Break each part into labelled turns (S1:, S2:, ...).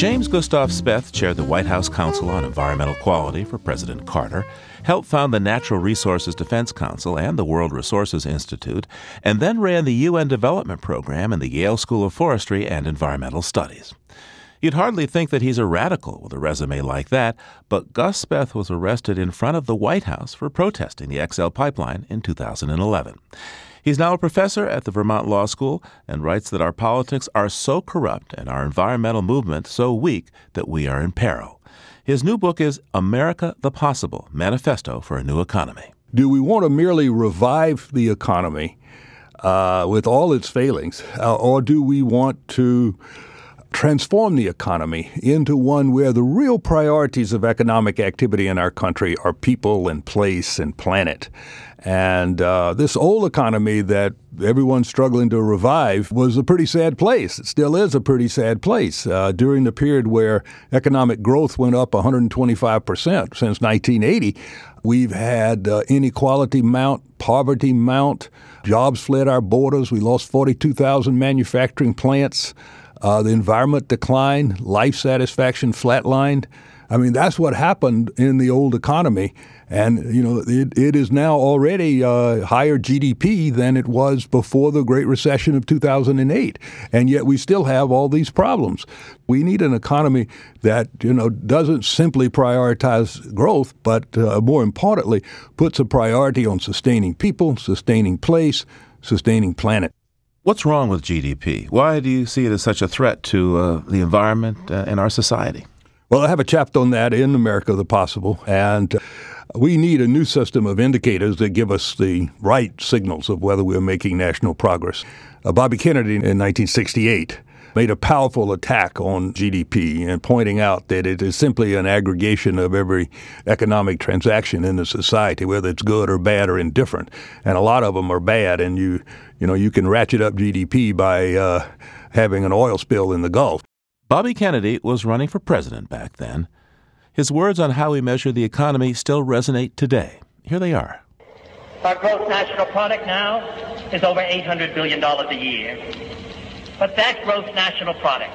S1: James Gustave Speth chaired the White House Council on Environmental Quality for President Carter, helped found the Natural Resources Defense Council and the World Resources Institute, and then ran the UN Development Program in the Yale School of Forestry and Environmental Studies. You'd hardly think that he's a radical with a resume like that, but Gus Speth was arrested in front of the White House for protesting the XL pipeline in 2011. He's now a professor at the Vermont Law School and writes that our politics are so corrupt and our environmental movement so weak that we are in peril. His new book is America the Possible Manifesto for a New Economy.
S2: Do we want to merely revive the economy uh, with all its failings, uh, or do we want to transform the economy into one where the real priorities of economic activity in our country are people and place and planet. And uh, this old economy that everyone's struggling to revive was a pretty sad place. It still is a pretty sad place. Uh, during the period where economic growth went up 125% since 1980, we've had uh, inequality mount, poverty mount, jobs fled our borders. We lost 42,000 manufacturing plants. Uh, the environment declined, life satisfaction flatlined. I mean, that's what happened in the old economy. And, you know, it, it is now already uh, higher GDP than it was before the Great Recession of 2008. And yet we still have all these problems. We need an economy that, you know, doesn't simply prioritize growth, but uh, more importantly, puts a priority on sustaining people, sustaining place, sustaining planet.
S1: What's wrong with GDP? Why do you see it as such a threat to uh, the environment uh, and our society?
S2: Well, I have a chapter on that in America the Possible, and we need a new system of indicators that give us the right signals of whether we're making national progress. Uh, Bobby Kennedy in 1968 made a powerful attack on GDP and pointing out that it is simply an aggregation of every economic transaction in the society, whether it's good or bad or indifferent. And a lot of them are bad, and you, you know, you can ratchet up GDP by uh, having an oil spill in the Gulf.
S1: Bobby Kennedy was running for president back then. His words on how we measure the economy still resonate today. Here they are.
S3: Our gross national product now is over $800 billion a year. But that gross national product,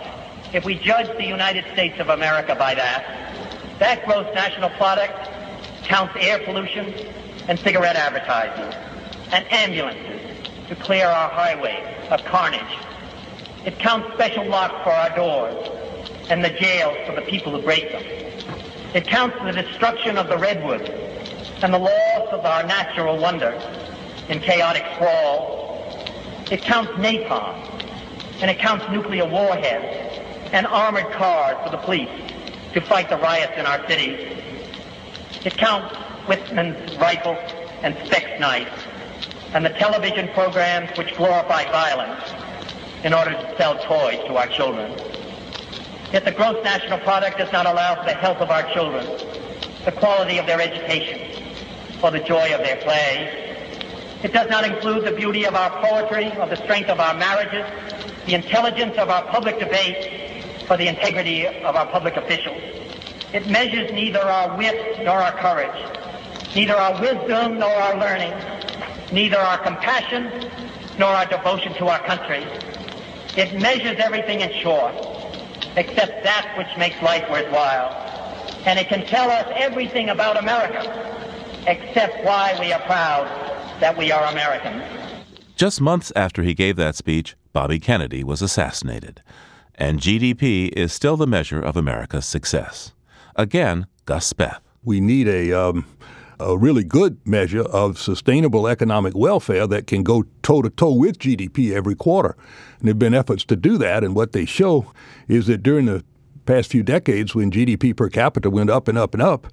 S3: if we judge the United States of America by that, that gross national product counts air pollution and cigarette advertising and ambulances to clear our highways of carnage. It counts special locks for our doors and the jails for the people who break them. It counts the destruction of the redwoods and the loss of our natural wonder in chaotic sprawl. It counts napalm and it counts nuclear warheads and armored cars for the police to fight the riots in our cities. It counts Whitman's rifles and Speck's knives and the television programs which glorify violence in order to sell toys to our children. Yet the gross national product does not allow for the health of our children, the quality of their education, or the joy of their play. It does not include the beauty of our poetry, or the strength of our marriages, the intelligence of our public debate for the integrity of our public officials. It measures neither our wit nor our courage, neither our wisdom nor our learning, neither our compassion nor our devotion to our country. It measures everything in short, except that which makes life worthwhile. And it can tell us everything about America, except why we are proud that we are Americans.
S1: Just months after he gave that speech, Bobby Kennedy was assassinated. And GDP is still the measure of America's success. Again, Gus Speth.
S2: We need a, um, a really good measure of sustainable economic welfare that can go toe to toe with GDP every quarter. And there have been efforts to do that, and what they show is that during the past few decades, when GDP per capita went up and up and up,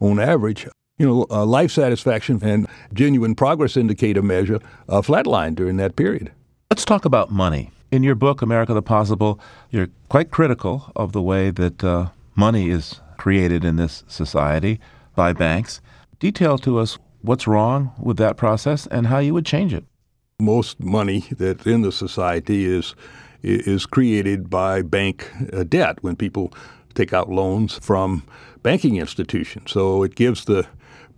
S2: on average, you know, uh, life satisfaction and genuine progress indicator measure uh, flatlined during that period.
S1: Let's talk about money. In your book, America the Possible, you're quite critical of the way that uh, money is created in this society by banks. Detail to us what's wrong with that process and how you would change it.
S2: Most money that's in the society is is created by bank uh, debt when people take out loans from banking institutions. So it gives the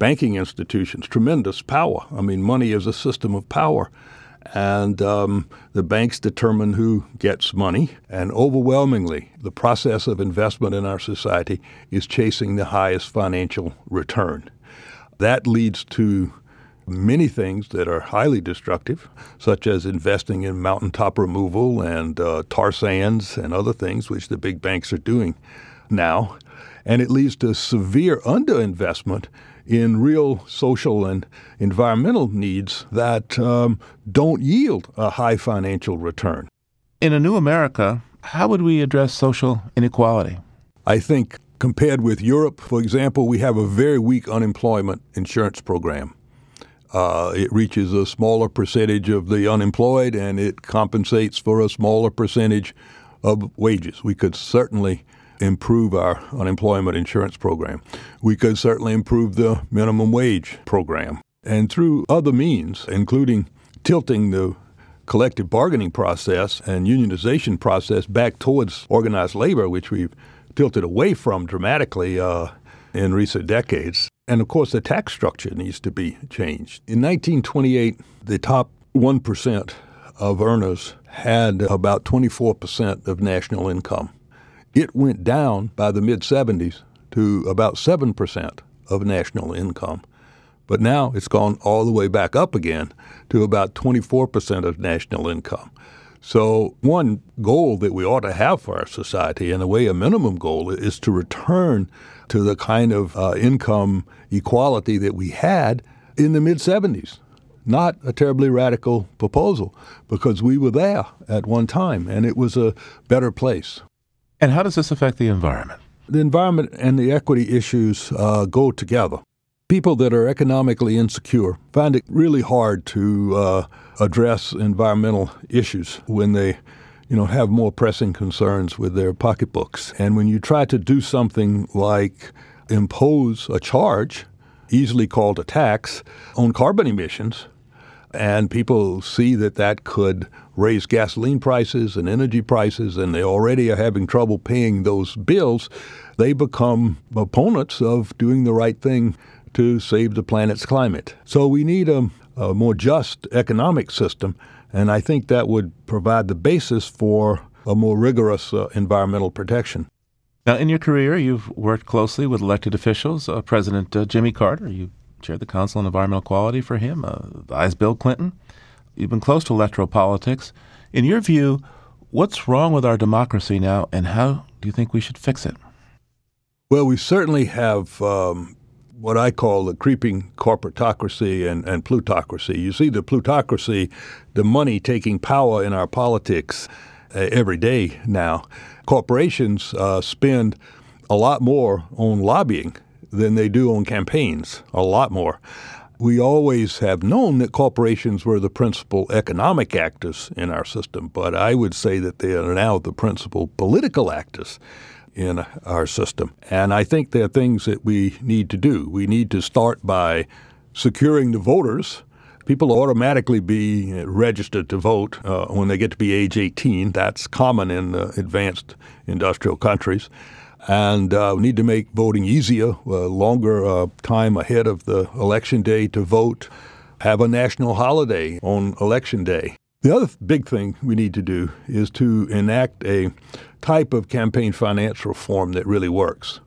S2: banking institutions tremendous power. I mean, money is a system of power. and um, the banks determine who gets money. And overwhelmingly, the process of investment in our society is chasing the highest financial return. That leads to many things that are highly destructive, such as investing in mountaintop removal and uh, tar sands and other things, which the big banks are doing now. And it leads to severe underinvestment in real social and environmental needs that um, don't yield a high financial return.
S1: In a new America, how would we address social inequality?
S2: I think compared with Europe, for example, we have a very weak unemployment insurance program. Uh, it reaches a smaller percentage of the unemployed and it compensates for a smaller percentage of wages. We could certainly improve our unemployment insurance program. We could certainly improve the minimum wage program. And through other means, including tilting the collective bargaining process and unionization process back towards organized labor, which we've tilted away from dramatically uh, in recent decades. And of course, the tax structure needs to be changed. In 1928, the top 1% of earners had about 24% of national income. It went down by the mid 70s to about 7% of national income. But now it's gone all the way back up again to about 24% of national income. So, one goal that we ought to have for our society, in a way a minimum goal, is to return to the kind of uh, income equality that we had in the mid 70s. Not a terribly radical proposal because we were there at one time and it was a better place.
S1: And how does this affect the environment?
S2: The environment and the equity issues uh, go together. People that are economically insecure find it really hard to uh, address environmental issues when they you know, have more pressing concerns with their pocketbooks. And when you try to do something like impose a charge, easily called a tax, on carbon emissions, and people see that that could raise gasoline prices and energy prices, and they already are having trouble paying those bills, they become opponents of doing the right thing to save the planet's climate. So we need a, a more just economic system, and I think that would provide the basis for a more rigorous uh, environmental protection.
S1: Now, in your career, you've worked closely with elected officials. Uh, President uh, Jimmy Carter, you chaired the Council on Environmental Quality for him, uh, Bill Clinton. You've been close to electoral politics. In your view, what's wrong with our democracy now, and how do you think we should fix it?
S2: Well, we certainly have um, what I call the creeping corporatocracy and, and plutocracy. You see the plutocracy, the money taking power in our politics uh, every day now. Corporations uh, spend a lot more on lobbying than they do on campaigns, a lot more. We always have known that corporations were the principal economic actors in our system, but I would say that they are now the principal political actors in our system. And I think there are things that we need to do. We need to start by securing the voters. People automatically be registered to vote uh, when they get to be age 18. That's common in uh, advanced industrial countries and uh, we need to make voting easier, uh, longer uh, time ahead of the election day to vote, have a national holiday on election day. The other big thing we need to do is to enact a type of campaign finance reform that really works.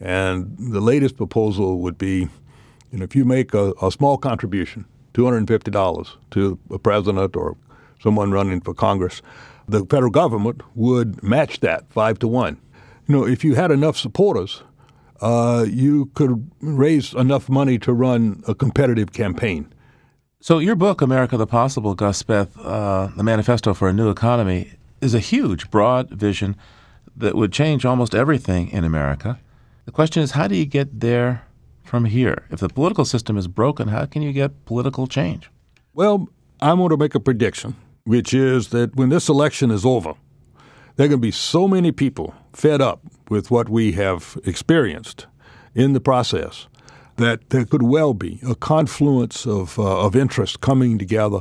S2: And the latest proposal would be you know, if you make a, a small contribution, $250 to a president or someone running for Congress, the federal government would match that five to one you know, if you had enough supporters, uh, you could raise enough money to run a competitive campaign.
S1: So, your book, America the Possible, Gus Speth, uh, The Manifesto for a New Economy, is a huge, broad vision that would change almost everything in America. The question is, how do you get there from here? If the political system is broken, how can you get political change?
S2: Well, I want to make a prediction, which is that when this election is over, there are going to be so many people fed up with what we have experienced in the process that there could well be a confluence of, uh, of interests coming together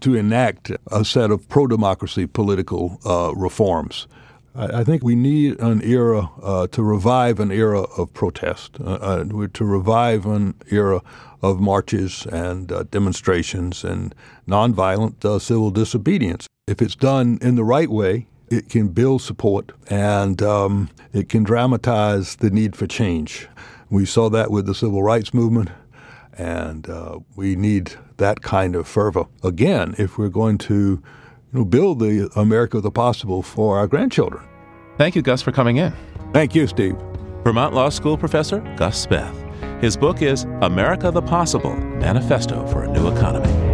S2: to enact a set of pro democracy political uh, reforms. I, I think we need an era uh, to revive an era of protest, uh, uh, to revive an era of marches and uh, demonstrations and nonviolent civil disobedience. If it's done in the right way, it can build support and um, it can dramatize the need for change. We saw that with the civil rights movement, and uh, we need that kind of fervor again if we're going to you know, build the America of the possible for our grandchildren.
S1: Thank you, Gus, for coming in.
S2: Thank you, Steve.
S1: Vermont Law School professor Gus Speth. His book is America the Possible Manifesto for a New Economy.